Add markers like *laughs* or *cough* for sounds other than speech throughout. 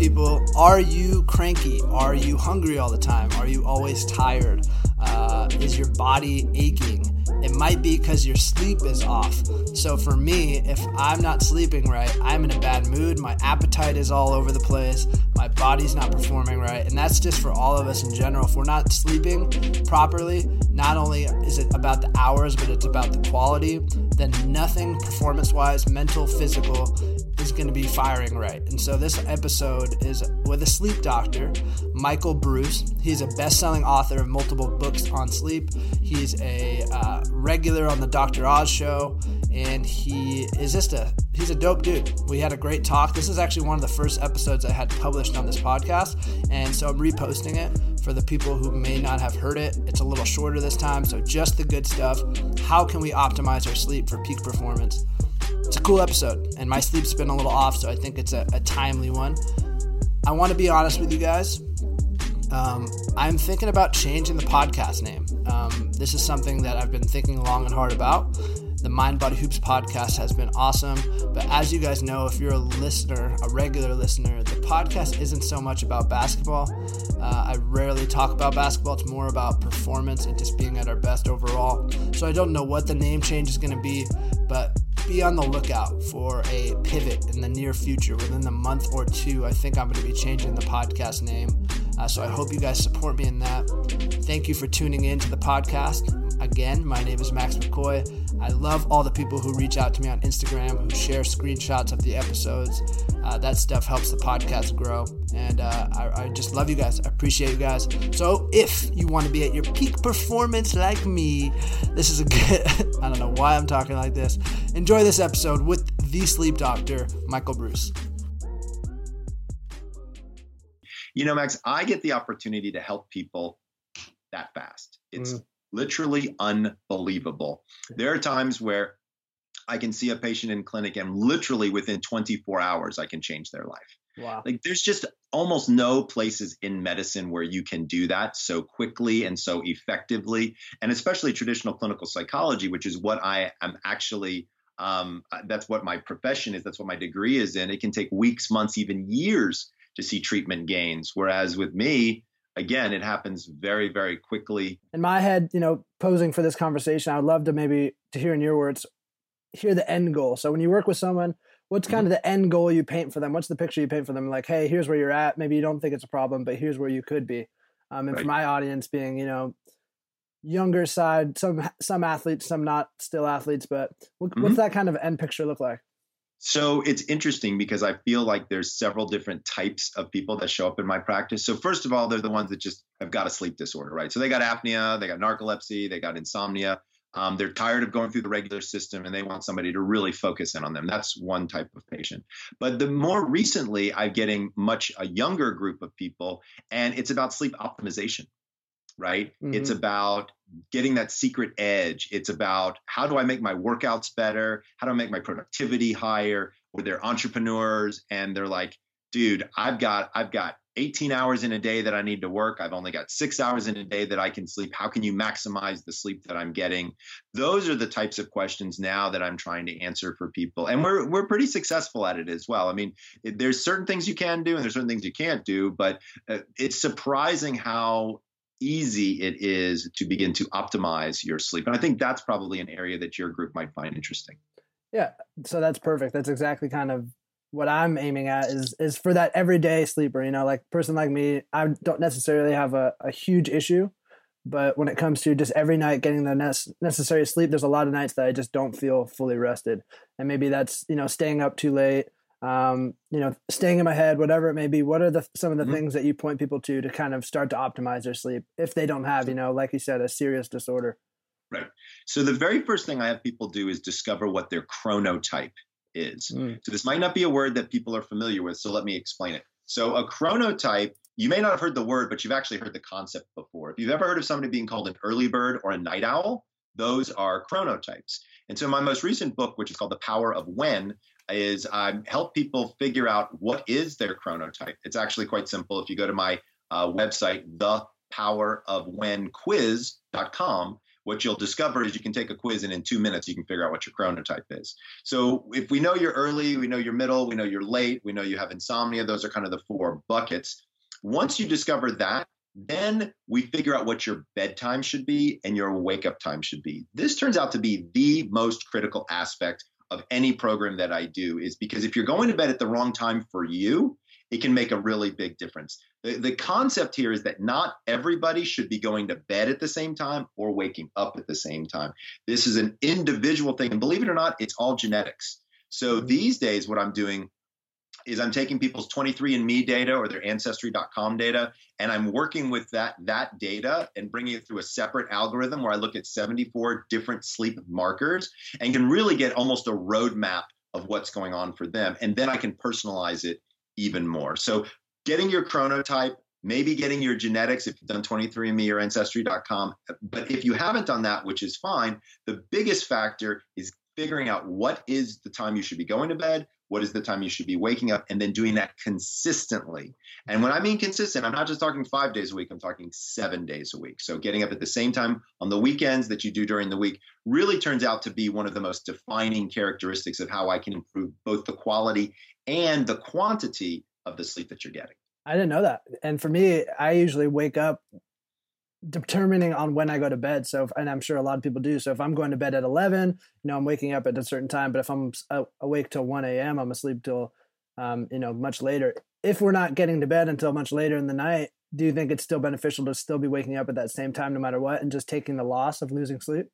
people. Are you cranky? Are you hungry all the time? Are you always tired? Uh, is your body aching? It might be because your sleep is off. So for me, if I'm not sleeping right, I'm in a bad mood. My appetite is all over the place. My body's not performing right. And that's just for all of us in general. If we're not sleeping properly, not only is it about the hours, but it's about the quality, then nothing performance wise, mental, physical, is going to be firing right. And so this episode is with a sleep doctor, Michael Breus. He's a best selling author of multiple books on sleep. He's a uh, regular on the Dr. Oz show, and he is just a he's a dope dude. We had a great talk. This is actually one of the first episodes I had published on this podcast, and so I'm reposting it for the people who may not have heard it. It's a little shorter this time, so just the good stuff. How can we optimize our sleep for peak performance? It's a cool episode, and my sleep's been a little off, so I think it's a, a timely one. I want to be honest with you guys. Um, I'm thinking about changing the podcast name. Um, this is something that I've been thinking long and hard about. The Mind Body Hoops podcast has been awesome. But as you guys know, if you're a listener, a regular listener, the podcast isn't so much about basketball. Uh, I rarely talk about basketball. It's more about performance and just being at our best overall. So I don't know what the name change is going to be, but be on the lookout for a pivot in the near future. Within the month or two, I think I'm going to be changing the podcast name. Uh, so I hope you guys support me in that. Thank you for tuning in to the podcast. Again, my name is Max McCoy. I love all the people who reach out to me on Instagram, who share screenshots of the episodes. Uh, that stuff helps the podcast grow. And uh, I, I, just love you guys. I appreciate you guys. So if you want to be at your peak performance like me, this is a good, *laughs* I don't know why I'm talking like this. Enjoy this episode with the sleep doctor, Michael Breus. You know, Max, I get the opportunity to help people that fast. It's mm literally unbelievable. There are times where I can see a patient in clinic and literally within 24 hours I can change their life. Wow. Like there's just almost no places in medicine where you can do that so quickly and so effectively. And especially traditional clinical psychology, which is what I am actually um, uh, that's what my profession is. That's what my degree is in. It can take weeks, months, even years to see treatment gains. Whereas with me, again, it happens very, very quickly. In my head, you know, posing for this conversation, I would love to maybe to hear in your words, hear the end goal. So when you work with someone, what's kind of the end goal you paint for them? What's the picture you paint for them? Like, hey, here's where you're at. Maybe you don't think it's a problem, but here's where you could be. Um, and right. for my audience, being you know younger side, some some athletes, some not still athletes, but what, mm-hmm. what's that kind of end picture look like? So it's interesting because I feel like there's several different types of people that show up in my practice. So first of all, they're the ones that just have got a sleep disorder, right? So they got apnea, they got narcolepsy, they got insomnia. Um, they're tired of going through the regular system and they want somebody to really focus in on them. That's one type of patient. But the more recently, I'm getting much a younger group of people, and it's about sleep optimization right? Mm-hmm. It's about getting that secret edge. It's about how do I make my workouts better? How do I make my productivity higher? Or they're entrepreneurs and they're like, dude, I've got I've got 18 hours in a day that I need to work. I've only got six hours in a day that I can sleep. How can you maximize the sleep that I'm getting? Those are the types of questions now that I'm trying to answer for people, and we're we're pretty successful at it as well. I mean, there's certain things you can do, and there's certain things you can't do, but uh, it's surprising how easy it is to begin to optimize your sleep. And I think that's probably an area that your group might find interesting. Yeah, so that's perfect. That's exactly kind of what I'm aiming at is is for that everyday sleeper. You know, like person like me, I don't necessarily have a, a huge issue, but when it comes to just every night getting the ne- necessary sleep, there's a lot of nights that I just don't feel fully rested, and maybe that's you know staying up too late, um, you know, staying in my head, whatever it may be. What are the some of the mm-hmm. things that you point people to to kind of start to optimize their sleep if they don't have, you know, like you said, a serious disorder? Right. So the very first thing I have people do is discover what their chronotype is. Mm. So this might not be a word that people are familiar with. So let me explain it. So a chronotype, you may not have heard the word, but you've actually heard the concept before. If you've ever heard of somebody being called an early bird or a night owl, those are chronotypes. And so my most recent book, which is called The Power of When, is I um, help people figure out what is their chronotype. It's actually quite simple. If you go to my uh, website, thepowerofwhenquiz.com, what you'll discover is you can take a quiz and in two minutes you can figure out what your chronotype is. So if we know you're early, we know you're middle, we know you're late, we know you have insomnia, those are kind of the four buckets. Once you discover that, then we figure out what your bedtime should be and your wake up time should be. This turns out to be the most critical aspect of any program that I do is because if you're going to bed at the wrong time for you, it can make a really big difference. The, the concept here is that not everybody should be going to bed at the same time or waking up at the same time. This is an individual thing. And believe it or not, it's all genetics. So mm-hmm. these days, what I'm doing is I'm taking people's 23andMe data or their Ancestry.com data, and I'm working with that that data and bringing it through a separate algorithm where I look at 74 different sleep markers and can really get almost a roadmap of what's going on for them, and then I can personalize it even more. So getting your chronotype, maybe getting your genetics if you've done 23andMe or Ancestry.com. But if you haven't done that, which is fine, the biggest factor is figuring out what is the time you should be going to bed, what is the time you should be waking up, and then doing that consistently. And when I mean consistent, I'm not just talking five days a week, I'm talking seven days a week. So getting up at the same time on the weekends that you do during the week really turns out to be one of the most defining characteristics of how I can improve both the quality and the quantity of the sleep that you're getting. I didn't know that. And for me, I usually wake up determining on when I go to bed. So, if, and I'm sure a lot of people do. So, if I'm going to bed at 11, you know, I'm waking up at a certain time. But if I'm awake till 1 a.m., I'm asleep till, um, you know, much later. If we're not getting to bed until much later in the night, do you think it's still beneficial to still be waking up at that same time no matter what and just taking the loss of losing sleep?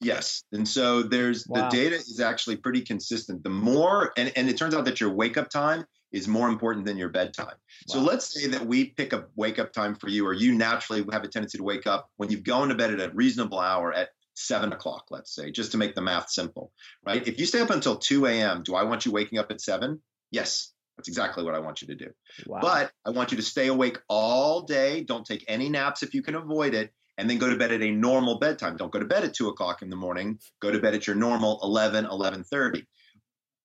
Yes. And so there's wow. the data is actually pretty consistent. The more, and, and it turns out that your wake up time is more important than your bedtime. Wow. So let's say that we pick a wake up time for you, or you naturally have a tendency to wake up when you've gone to bed at a reasonable hour at seven o'clock, let's say, just to make the math simple, right? If you stay up until 2 a.m., do I want you waking up at seven? Yes. That's exactly what I want you to do. Wow. But I want you to stay awake all day. Don't take any naps if you can avoid it and then go to bed at a normal bedtime. Don't go to bed at two o'clock in the morning. Go to bed at your normal 11, 11.30.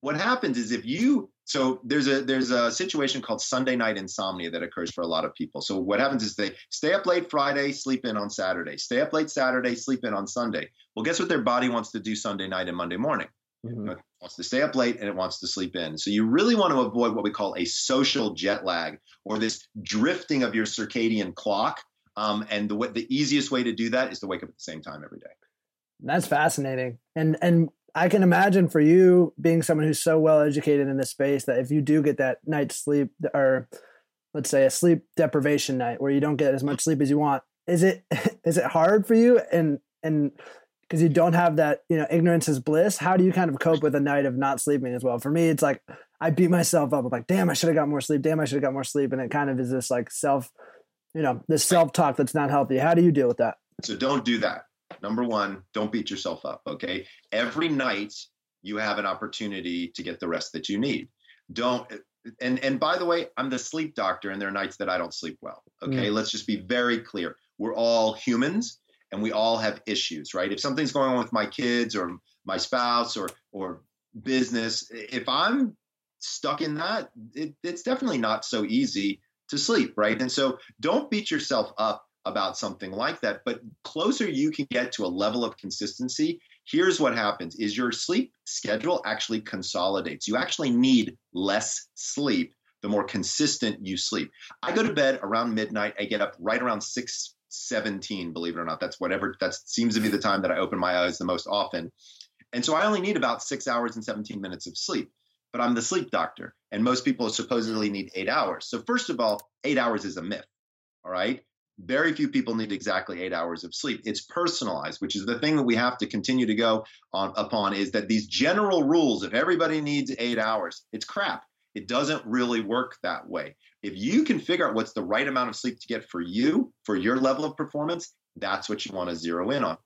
What happens is if you, so there's a, there's a situation called Sunday night insomnia that occurs for a lot of people. So what happens is they stay up late Friday, sleep in on Saturday, stay up late Saturday, sleep in on Sunday. Well, guess what their body wants to do Sunday night and Monday morning? Mm-hmm. It wants to stay up late and it wants to sleep in. So you really want to avoid what we call a social jet lag or this drifting of your circadian clock um, and the what the easiest way to do that is to wake up at the same time every day. That's fascinating. And and I can imagine for you being someone who's so well educated in this space that if you do get that night's sleep or let's say a sleep deprivation night where you don't get as much sleep as you want, is it *laughs* is it hard for you and and because you don't have that, you know, ignorance is bliss. How do you kind of cope with a night of not sleeping as well? For me, it's like I beat myself up. I'm like, damn, I should have got more sleep. Damn, I should have got more sleep. And it kind of is this like self you know, this self talk that's not healthy. How do you deal with that? So don't do that. Number one, don't beat yourself up. Okay. Every night you have an opportunity to get the rest that you need. Don't, and, and by the way, I'm the sleep doctor and there are nights that I don't sleep well. Okay. Mm. Let's just be very clear. We're all humans and we all have issues, right? If something's going on with my kids or my spouse or, or business, if I'm stuck in that, it, it's definitely not so easy to sleep, right? And so don't beat yourself up about something like that, but closer you can get to a level of consistency, here's what happens is your sleep schedule actually consolidates. You actually need less sleep the more consistent you sleep. I go to bed around midnight, I get up right around 6 17, believe it or not. That's whatever that seems to be the time that I open my eyes the most often. And so I only need about 6 hours and 17 minutes of sleep but I'm the sleep doctor, and most people supposedly need eight hours. So, first of all, eight hours is a myth. All right. Very few people need exactly eight hours of sleep. It's personalized, which is the thing that we have to continue to go on upon is that these general rules, if everybody needs eight hours, it's crap. It doesn't really work that way. If you can figure out what's the right amount of sleep to get for you, for your level of performance, that's what you want to zero in on.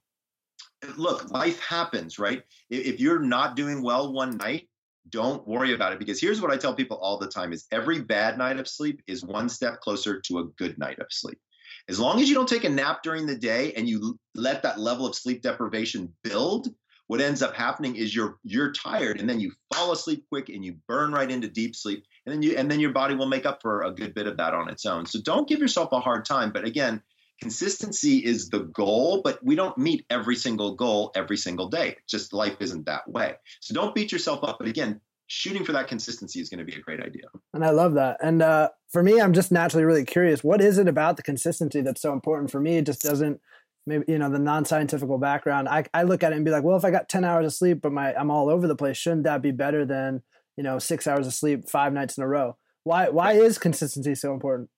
Look, life happens, right? If you're not doing well one night, don't worry about it because here's what I tell people all the time is every bad night of sleep is one step closer to a good night of sleep. As long as you don't take a nap during the day and you let that level of sleep deprivation build, what ends up happening is you're you're tired and then you fall asleep quick and you burn right into deep sleep and then you and then your body will make up for a good bit of that on its own. So don't give yourself a hard time, but again, consistency is the goal, but we don't meet every single goal every single day. Just life isn't that way. So don't beat yourself up. But again, shooting for that consistency is going to be a great idea. And I love that. And uh, for me, I'm just naturally really curious. What is it about the consistency that's so important for me? It just doesn't maybe you know the non-scientific background. I, I look at it and be like, well, if I got 10 hours of sleep, but my I'm all over the place, shouldn't that be better than you know six hours of sleep five nights in a row? Why why is consistency so important?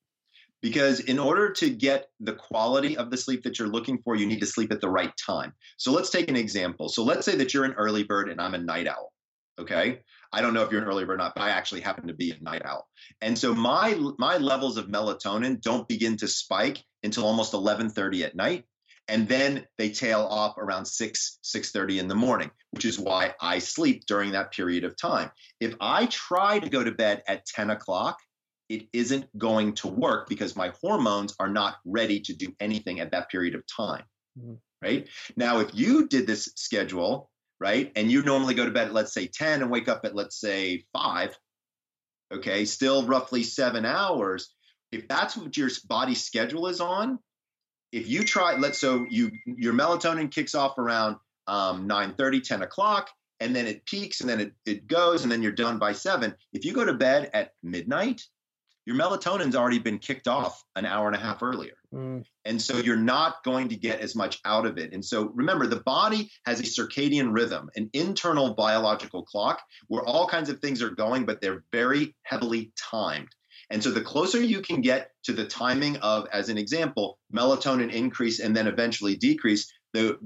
because in order to get the quality of the sleep that you're looking for, you need to sleep at the right time. So let's take an example. So let's say that you're an early bird and I'm a night owl. Okay. I don't know if you're an early bird or not, but I actually happen to be a night owl. And so my my levels of melatonin don't begin to spike until almost 11:30 at night. And then they tail off around 6, 6:30 in the morning, which is why I sleep during that period of time. If I try to go to bed at 10 o'clock, it isn't going to work because my hormones are not ready to do anything at that period of time. Mm-hmm. Right. Now, if you did this schedule, right, and you normally go to bed at, let's say, 10 and wake up at, let's say, 5, okay, still roughly seven hours. If that's what your body schedule is on, if you try, let's so you your melatonin kicks off around um, 9 30, 10 o'clock, and then it peaks and then it, it goes, and then you're done by seven. If you go to bed at midnight, your melatonin's already been kicked off an hour and a half earlier. Mm. And so you're not going to get as much out of it. And so remember, the body has a circadian rhythm, an internal biological clock where all kinds of things are going, but they're very heavily timed. And so the closer you can get to the timing of, as an example, melatonin increase and then eventually decrease, the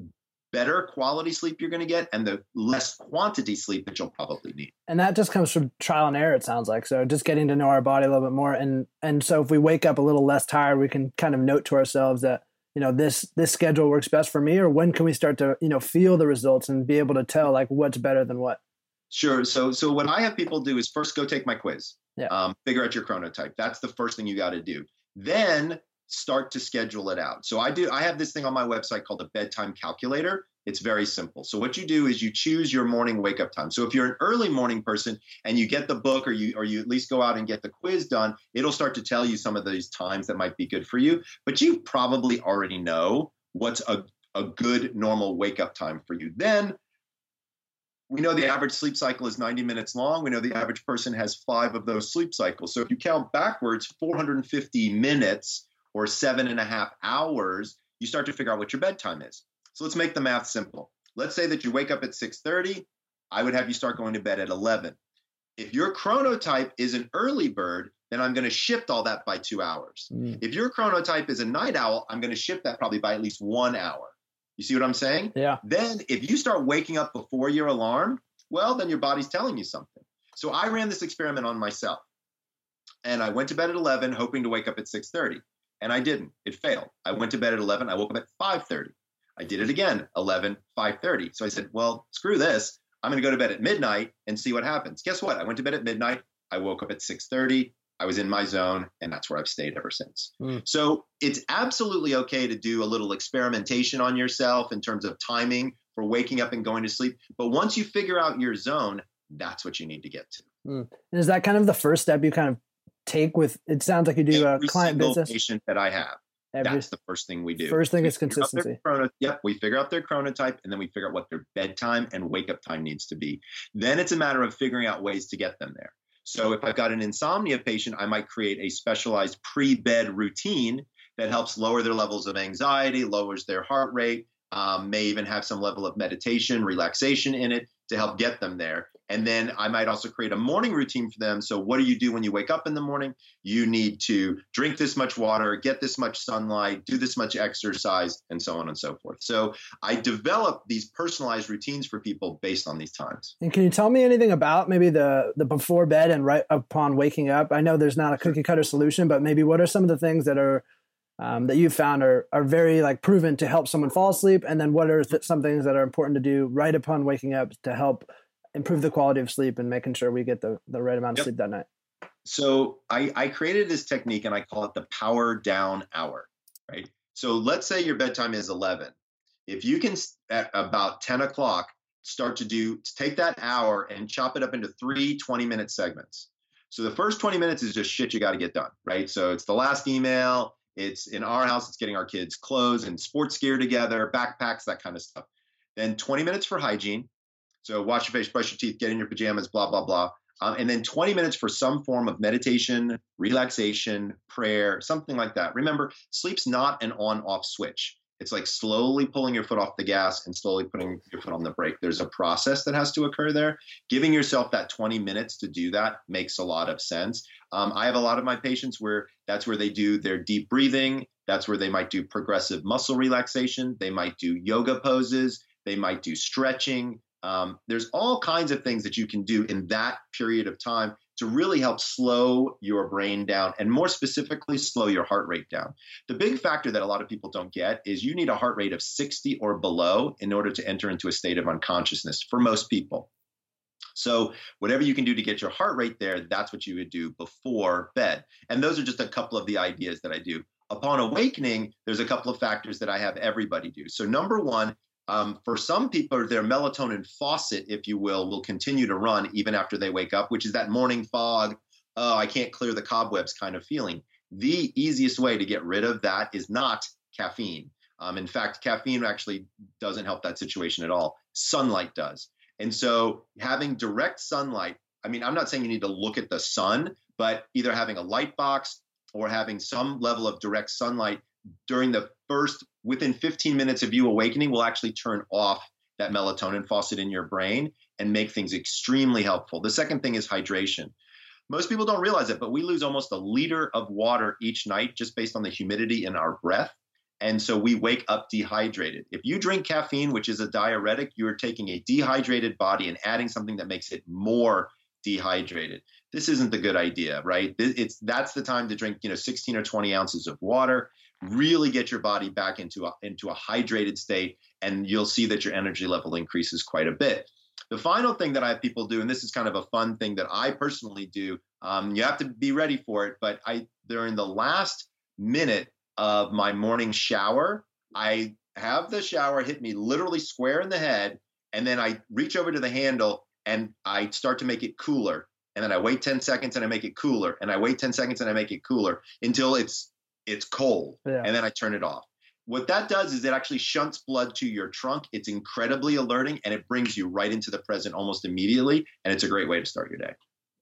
better quality sleep you're going to get and the less quantity sleep that you'll probably need. And that just comes from trial and error it sounds like. So just getting to know our body a little bit more and and so if we wake up a little less tired we can kind of note to ourselves that you know this this schedule works best for me or when can we start to you know feel the results and be able to tell like what's better than what sure so so what i have people do is first go take my quiz yeah. um, figure out your chronotype that's the first thing you got to do then start to schedule it out. So I do I have this thing on my website called a bedtime calculator. It's very simple. So what you do is you choose your morning wake up time. So if you're an early morning person and you get the book or you or you at least go out and get the quiz done, it'll start to tell you some of these times that might be good for you. But you probably already know what's a, a good normal wake up time for you. Then we know the average sleep cycle is 90 minutes long. We know the average person has five of those sleep cycles. So if you count backwards 450 minutes or seven and a half hours, you start to figure out what your bedtime is. So let's make the math simple. Let's say that you wake up at 6:30. I would have you start going to bed at 11. If your chronotype is an early bird, then I'm going to shift all that by two hours. Mm. If your chronotype is a night owl, I'm going to shift that probably by at least one hour. You see what I'm saying? Yeah. Then if you start waking up before your alarm, well, then your body's telling you something. So I ran this experiment on myself. And I went to bed at 11 hoping to wake up at 6:30 and I didn't. It failed. I went to bed at 11. I woke up at 5:30. I did it again, 11, 5:30. So I said, "Well, screw this. I'm going to go to bed at midnight and see what happens." Guess what? I went to bed at midnight. I woke up at 6:30. I was in my zone, and that's where I've stayed ever since. Mm. So it's absolutely okay to do a little experimentation on yourself in terms of timing for waking up and going to sleep. But once you figure out your zone, that's what you need to get to. Mm. And is that kind of the first step you kind of take with it sounds like you do Every a client business? patient that i have. Every, that's the first thing we do. first thing we is consistency. chrono, yep we figure out their chronotype and then we figure out what their bedtime and wake up time needs to be. Then it's a matter of figuring out ways to get them there. So if i've got an insomnia patient i might create a specialized pre-bed routine that helps lower their levels of anxiety lowers their heart rate um, may even have some level of meditation relaxation in it to help get them there and then I might also create a morning routine for them. So, what do you do when you wake up in the morning? You need to drink this much water, get this much sunlight, do this much exercise, and so on and so forth. So, I develop these personalized routines for people based on these times. And can you tell me anything about maybe the the before bed and right upon waking up? I know there's not a cookie cutter solution, but maybe what are some of the things that are um, that you've found are are very like proven to help someone fall asleep, and then what are th- some things that are important to do right upon waking up to help improve the quality of sleep and making sure we get the, the right amount of yep. sleep that night. So I, I created this technique and I call it the power down hour, right? So let's say your bedtime is 11. If you can at about 10 o'clock start to do take that hour and chop it up into three 20 minute segments. So the first 20 minutes is just shit you got to get done, right? So it's the last email, It's in our house, it's getting our kids clothes and sports gear together, backpacks, that kind of stuff. Then 20 minutes for hygiene. So wash your face, brush your teeth, get in your pajamas, blah, blah, blah. Um, and then 20 minutes for some form of meditation, relaxation, prayer, something like that. Remember, sleep's not an on off switch. It's like slowly pulling your foot off the gas and slowly putting your foot on the brake. There's a process that has to occur there. Giving yourself that 20 minutes to do that makes a lot of sense. Um, I have a lot of my patients where that's where they do their deep breathing. That's where they might do progressive muscle relaxation. They might do yoga poses. They might do stretching. Um, there's all kinds of things that you can do in that period of time to really help slow your brain down and more specifically slow your heart rate down. The big factor that a lot of people don't get is you need a heart rate of 60 or below in order to enter into a state of unconsciousness for most people. So, whatever you can do to get your heart rate there, that's what you would do before bed. And those are just a couple of the ideas that I do. Upon awakening, there's a couple of factors that I have everybody do. So, number one um, for some people, their melatonin faucet, if you will, will continue to run even after they wake up, which is that morning fog, oh, I can't clear the cobwebs kind of feeling. The easiest way to get rid of that is not caffeine. Um, in fact, caffeine actually doesn't help that situation at all. Sunlight does. And so having direct sunlight, I mean, I'm not saying you need to look at the sun, but either having a light box or having some level of direct sunlight during the first within 15 minutes of you awakening will actually turn off that melatonin faucet in your brain and make things extremely helpful. The second thing is hydration. Most people don't realize it, but we lose almost a liter of water each night just based on the humidity in our breath. And so we wake up dehydrated. If you drink caffeine, which is a diuretic, you're taking a dehydrated body and adding something that makes it more dehydrated. This isn't the good idea, right? It's that's the time to drink, you know, 16 or 20 ounces of water really get your body back into a, into a hydrated state, and you'll see that your energy level increases quite a bit. The final thing that I have people do, and this is kind of a fun thing that I personally do, um, you have to be ready for it, but I during the last minute of my morning shower, I have the shower hit me literally square in the head, and then I reach over to the handle and I start to make it cooler. And then I wait 10 seconds and I make it cooler. And I wait 10 seconds and I make it cooler until it's it's cold, yeah. and then I turn it off. What that does is it actually shunts blood to your trunk. It's incredibly alerting and it brings you right into the present almost immediately. And it's a great way to start your day.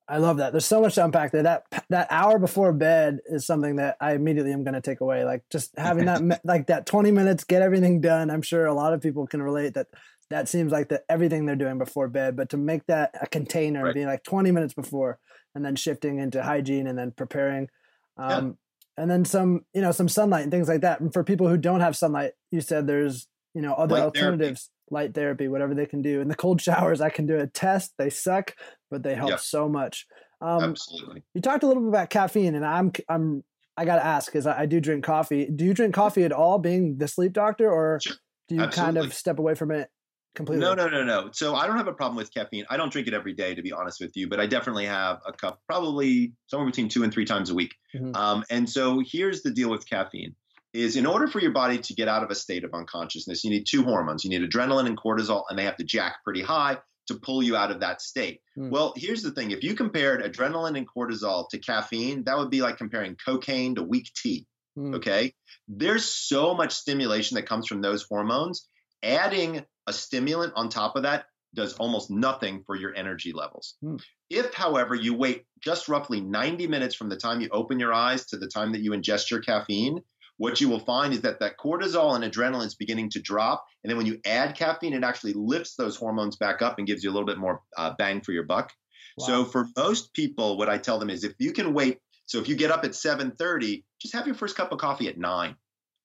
I love that. There's so much to unpack there. That that hour before bed is something that I immediately am going to take away. Like just having that *laughs* like that 20 minutes, get everything done. I'm sure a lot of people can relate that. That seems like that everything they're doing before bed, but to make that a container, right. being like 20 minutes before, and then shifting into hygiene and then preparing. Um, and then some you know some sunlight and things like that and for people who don't have sunlight you said there's you know other light alternatives therapy. light therapy whatever they can do and the cold showers i can do a test they suck but they help yeah. so much um, absolutely you talked a little bit about caffeine and i'm i'm i gotta ask because I, I, do drink coffee do you drink coffee at all being the sleep doctor or sure. do you absolutely. kind of step away from it completely. No, no, no, no. So I don't have a problem with caffeine. I don't drink it every day, to be honest with you, but I definitely have a cup, probably somewhere between two and three times a week. Mm-hmm. Um, and so here's the deal with caffeine: is in order for your body to get out of a state of unconsciousness, you need two hormones. You need adrenaline and cortisol, and they have to jack pretty high to pull you out of that state. Mm. Well, here's the thing: if you compared adrenaline and cortisol to caffeine, that would be like comparing cocaine to weak tea. Mm. Okay, there's so much stimulation that comes from those hormones. Adding a stimulant on top of that does almost nothing for your energy levels. Hmm. If, however, you wait just roughly 90 minutes from the time you open your eyes to the time that you ingest your caffeine, what you will find is that that cortisol and adrenaline is beginning to drop. And then when you add caffeine, it actually lifts those hormones back up and gives you a little bit more uh, bang for your buck. Wow. So for most people, what I tell them is if you can wait, so if you get up at 7:30, just have your first cup of coffee at 9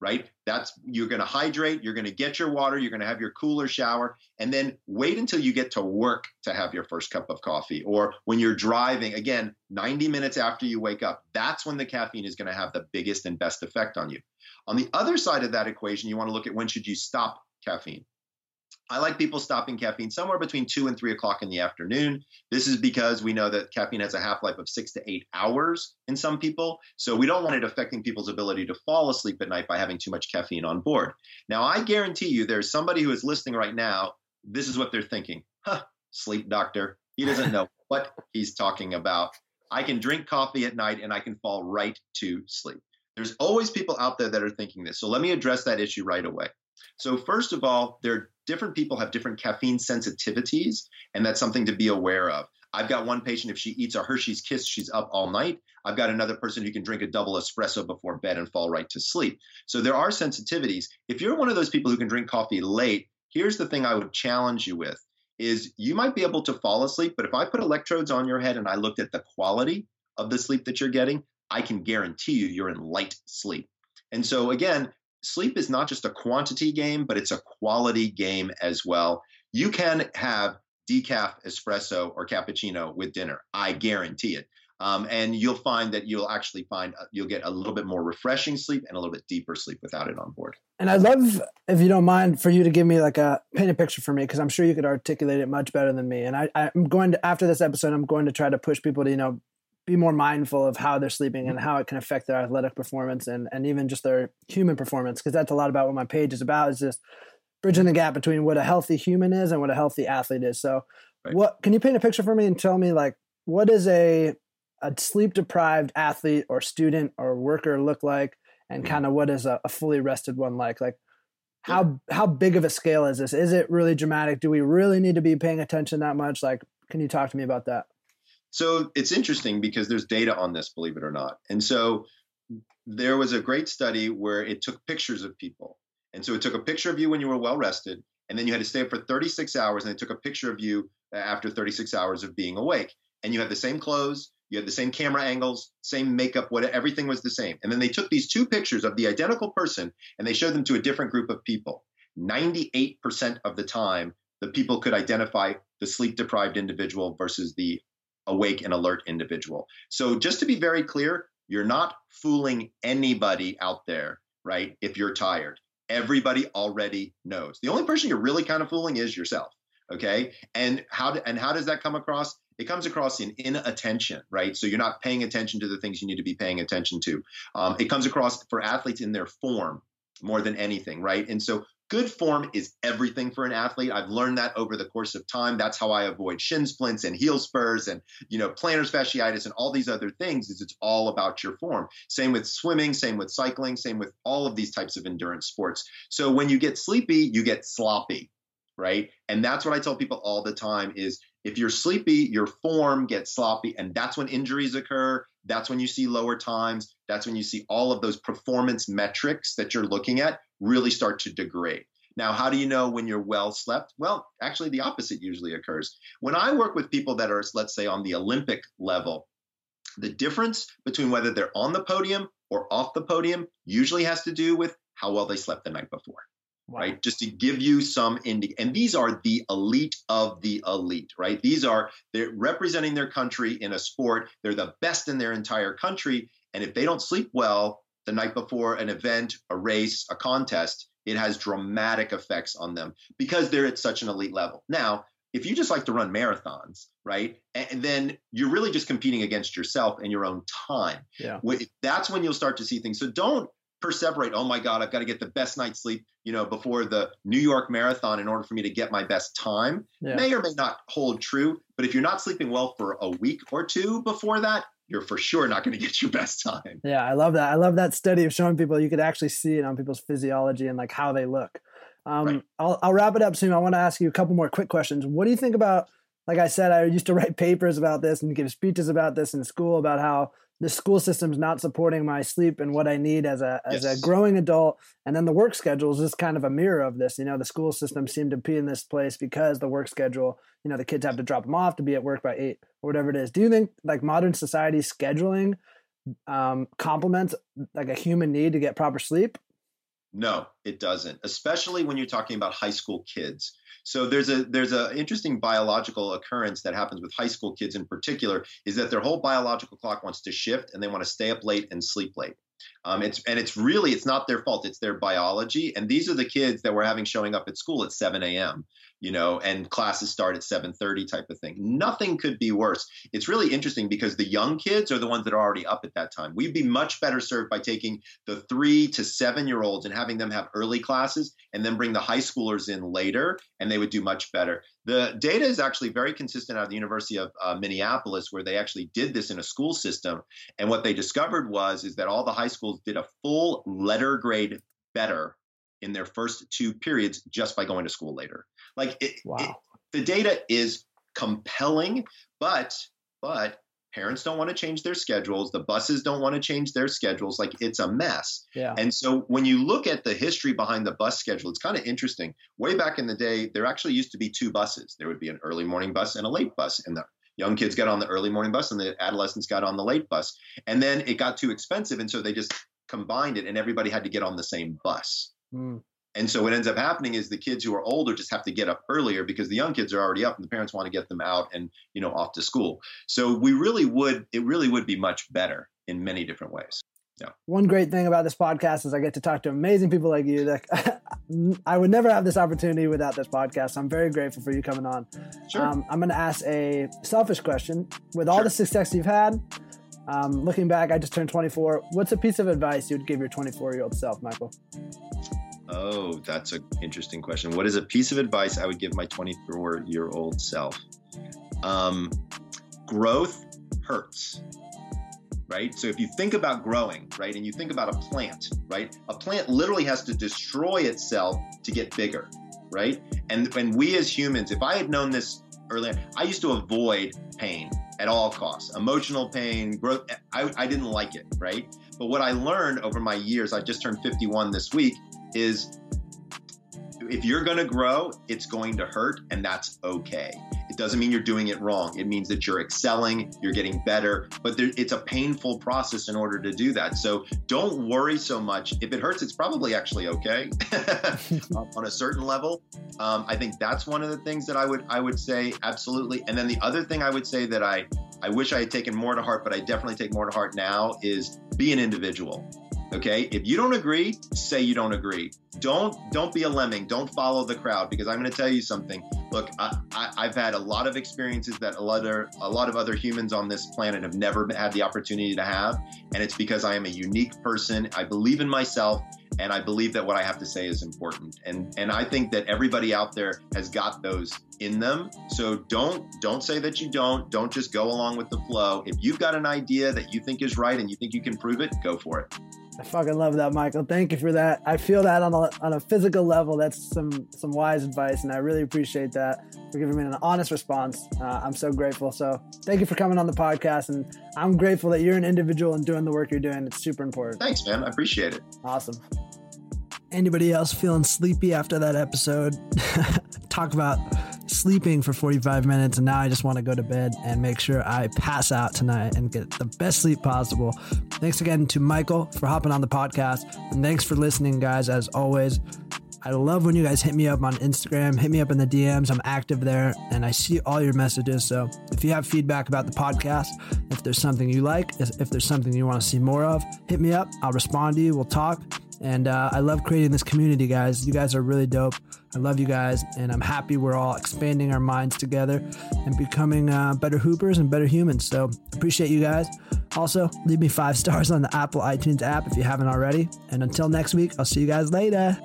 right? That's you're going to hydrate, you're going to get your water, you're going to have your cooler shower, and then wait until you get to work to have your first cup of coffee. Or when you're driving, again, 90 minutes after you wake up, that's when the caffeine is going to have the biggest and best effect on you. On the other side of that equation, you want to look at when should you stop caffeine. I like people stopping caffeine somewhere between two and three o'clock in the afternoon. This is because we know that caffeine has a half life of six to eight hours in some people. So we don't want it affecting people's ability to fall asleep at night by having too much caffeine on board. Now, I guarantee you there's somebody who is listening right now. This is what they're thinking. Huh, sleep doctor. He doesn't know *laughs* what he's talking about. I can drink coffee at night and I can fall right to sleep. There's always people out there that are thinking this. So let me address that issue right away. So first of all, there are different people have different caffeine sensitivities, and that's something to be aware of. I've got one patient, if she eats a Hershey's Kiss, she's up all night. I've got another person who can drink a double espresso before bed and fall right to sleep. So there are sensitivities. If you're one of those people who can drink coffee late, here's the thing I would challenge you with is you might be able to fall asleep, but if I put electrodes on your head and I looked at the quality of the sleep that you're getting, I can guarantee you you're in light sleep. And so again, sleep is not just a quantity game, but it's a quality game as well. You can have decaf espresso or cappuccino with dinner. I guarantee it. Um, and you'll find that you'll actually find uh, you'll get a little bit more refreshing sleep and a little bit deeper sleep without it on board. And I'd love, if you don't mind, for you to give me like a paint a picture for me because I'm sure you could articulate it much better than me. And I, I'm going to after this episode, I'm going to try to push people to you know be more mindful of how they're sleeping and how it can affect their athletic performance and and even just their human performance because that's a lot about what my page is about is just bridging the gap between what a healthy human is and what a healthy athlete is. So, right. what can you paint a picture for me and tell me like what is a a sleep deprived athlete or student or worker look like, and mm-hmm. kind of what is a, a, fully rested one like? Like how how big of a scale is this? Is it really dramatic? Do we really need to be paying attention that much? Like, can you talk to me about that? So it's interesting because there's data on this, believe it or not. And so there was a great study where it took pictures of people and so it took a picture of you when you were well rested, and then you had to stay up for 36 hours, and they took a picture of you uh, after 36 hours of being awake. And you had the same clothes, you had the same camera angles, same makeup, what everything was the same. And then they took these two pictures of the identical person and they showed them to a different group of people. 98% of the time, the people could identify the sleep deprived individual versus the awake and alert individual. So just to be very clear, you're not fooling anybody out there, right? If you're tired everybody already knows. The only person you're really kind of fooling is yourself. Okay. And how do, and how does that come across? It comes across in inattention, right? So you're not paying attention to the things you need to be paying attention to. Um, it comes across for athletes in their form more than anything, right? And so good form is everything for an athlete. I've learned that over the course of time. That's how I avoid shin splints and heel spurs and you know plantar fasciitis and all these other things. Is it's all about your form. Same with swimming, same with cycling, same with all of these types of endurance sports. So when you get sleepy, you get sloppy, right? And that's what I tell people all the time is if you're sleepy, your form gets sloppy and that's when injuries occur. That's when you see lower times. That's when you see all of those performance metrics that you're looking at really start to degrade. Now, how do you know when you're well slept? Well, actually, the opposite usually occurs. When I work with people that are, let's say, on the Olympic level, the difference between whether they're on the podium or off the podium usually has to do with how well they slept the night before. Wow. Right, just to give you some indi- and these are the elite of the elite, right? These are they're representing their country in a sport. They're the best in their entire country, and if they don't sleep well, the night before an event, a race, a contest, it has dramatic effects on them because they're at such an elite level. Now, if you just like to run marathons, right, and then you're really just competing against yourself and your own time. Yeah. That's when you'll start to see things. So don't perseverate. Oh my God, I've got to get the best night's sleep, you know, before the New York Marathon in order for me to get my best time. Yeah. May or may not hold true, but if you're not sleeping well for a week or two before that, you're for sure not going *laughs* to get your best time. Yeah, I love that. I love that study of showing people you could actually see it on people's physiology and like how they look. Um, right. I'll, I'll wrap it up soon. I want to ask you a couple more quick questions. What do you think about, like I said, I used to write *laughs* papers about this and give speeches about this in school about how the school system's not supporting my sleep and what I need as a as yes. a growing adult. And then the work schedule is just kind of a mirror of this. You know, the school system seemed to be in this place because the work schedule, you know, the kids have to drop them off to be at work by eight or whatever it is. Do you think like modern society scheduling um, complements like a human need to get proper sleep? No, it doesn't. Especially when you're talking about high school kids. So there's a there's an interesting biological occurrence that happens with high school kids in particular is that their whole biological clock wants to shift and they want to stay up late and sleep late. Um, it's and it's really it's not their fault. It's their biology. And these are the kids that we're having showing up at school at 7 a.m. you know, and classes start at 7:30 type of thing. Nothing could be worse. It's really interesting because the young kids are the ones that are already up at that time. We'd be much better served by taking the 3 to 7 year olds and having them have early classes and then bring the high schoolers in later and they would do much better. The data is actually very consistent out of the University of uh, Minneapolis where they actually did this in a school system and what they discovered was is that all the high schools did a full letter grade better in their first two periods just by going to school later. Like it, wow. it, the data is compelling, but but parents don't want to change their schedules. The buses don't want to change their schedules. Like it's a mess. Yeah. and so when you look at the history behind the bus schedule it's kind of interesting. Way back in the day there actually used to be two buses. There would be an early morning bus and a late bus and the young kids got on the early morning bus and the adolescents got on the late bus. And then it got too expensive and so they just combined it and everybody had to get on the same bus mm. And so what ends up happening is the kids who are older just have to get up earlier because the young kids are already up and the parents want to get them out and you know off to school. So we really would it really would be much better in many different ways. Yeah. One great thing about this podcast is I get to talk to amazing people like you that *laughs* I would never have this opportunity without this podcast. I'm very grateful for you coming on. Sure. Um, I'm going to ask a selfish question. With all sure. the success you've had, um, looking back, I just turned 24. What's a piece of advice you'd give your 24 year old self, Michael? Oh, that's an interesting question. What is a piece of advice I would give my 24 year old self? Um, growth hurts, right? So if you think about growing, right, and you think about a plant, right, a plant literally has to destroy itself to get bigger, right? And when we as humans, if I had known this earlier, I used to avoid pain at all costs emotional pain growth I, I didn't like it right but what i learned over my years i just turned 51 this week is if you're going to grow, it's going to hurt, and that's okay. It doesn't mean you're doing it wrong. It means that you're excelling, you're getting better, but there, it's a painful process in order to do that. So don't worry so much. If it hurts, it's probably actually okay *laughs* on a certain level. Um, I think that's one of the things that I would I would say absolutely. And then the other thing I would say that I I wish I had taken more to heart, but I definitely take more to heart now is be an individual. Okay, if you don't agree, say you don't agree. Don't don't be a lemming. Don't follow the crowd because I'm going to tell you something. Look, I, I, have had a lot of experiences that a lot of a lot of other humans on this planet have never had the opportunity to have, and it's because I am a unique person. I believe in myself, and I believe that what I have to say is important. And and I think that everybody out there has got those in them. So don't don't say that you don't. Don't just go along with the flow. If you've got an idea that you think is right and you think you can prove it, go for it. I fucking love that, Michael. Thank you for that. I feel that on a, on a physical level. That's some some wise advice, and I really appreciate that for giving me an honest response. Uh, I'm so grateful. So thank you for coming on the podcast, and I'm grateful that you're an individual and doing the work you're doing. It's super important. Thanks, man. I appreciate it. Awesome. Anybody else feeling sleepy after that episode? *laughs* Talk about sleeping for 45 minutes and now I just want to go to bed and make sure I pass out tonight and get the best sleep possible. Thanks again to Michael for hopping on the podcast. And thanks for listening, guys, as always. I love when you guys hit me up on Instagram, hit me up in the DMs. I'm active there and I see all your messages. So if you have feedback about the podcast, if there's something you like, if there's something you want to see more of, hit me up. I'll respond to you. We'll talk. And uh, I love creating this community, guys. You guys are really dope. I love you guys, and I'm happy we're all expanding our minds together and becoming uh, better hoopers and better humans. So appreciate you guys. Also, leave me five stars on the Apple iTunes app if you haven't already. And until next week, I'll see you guys later.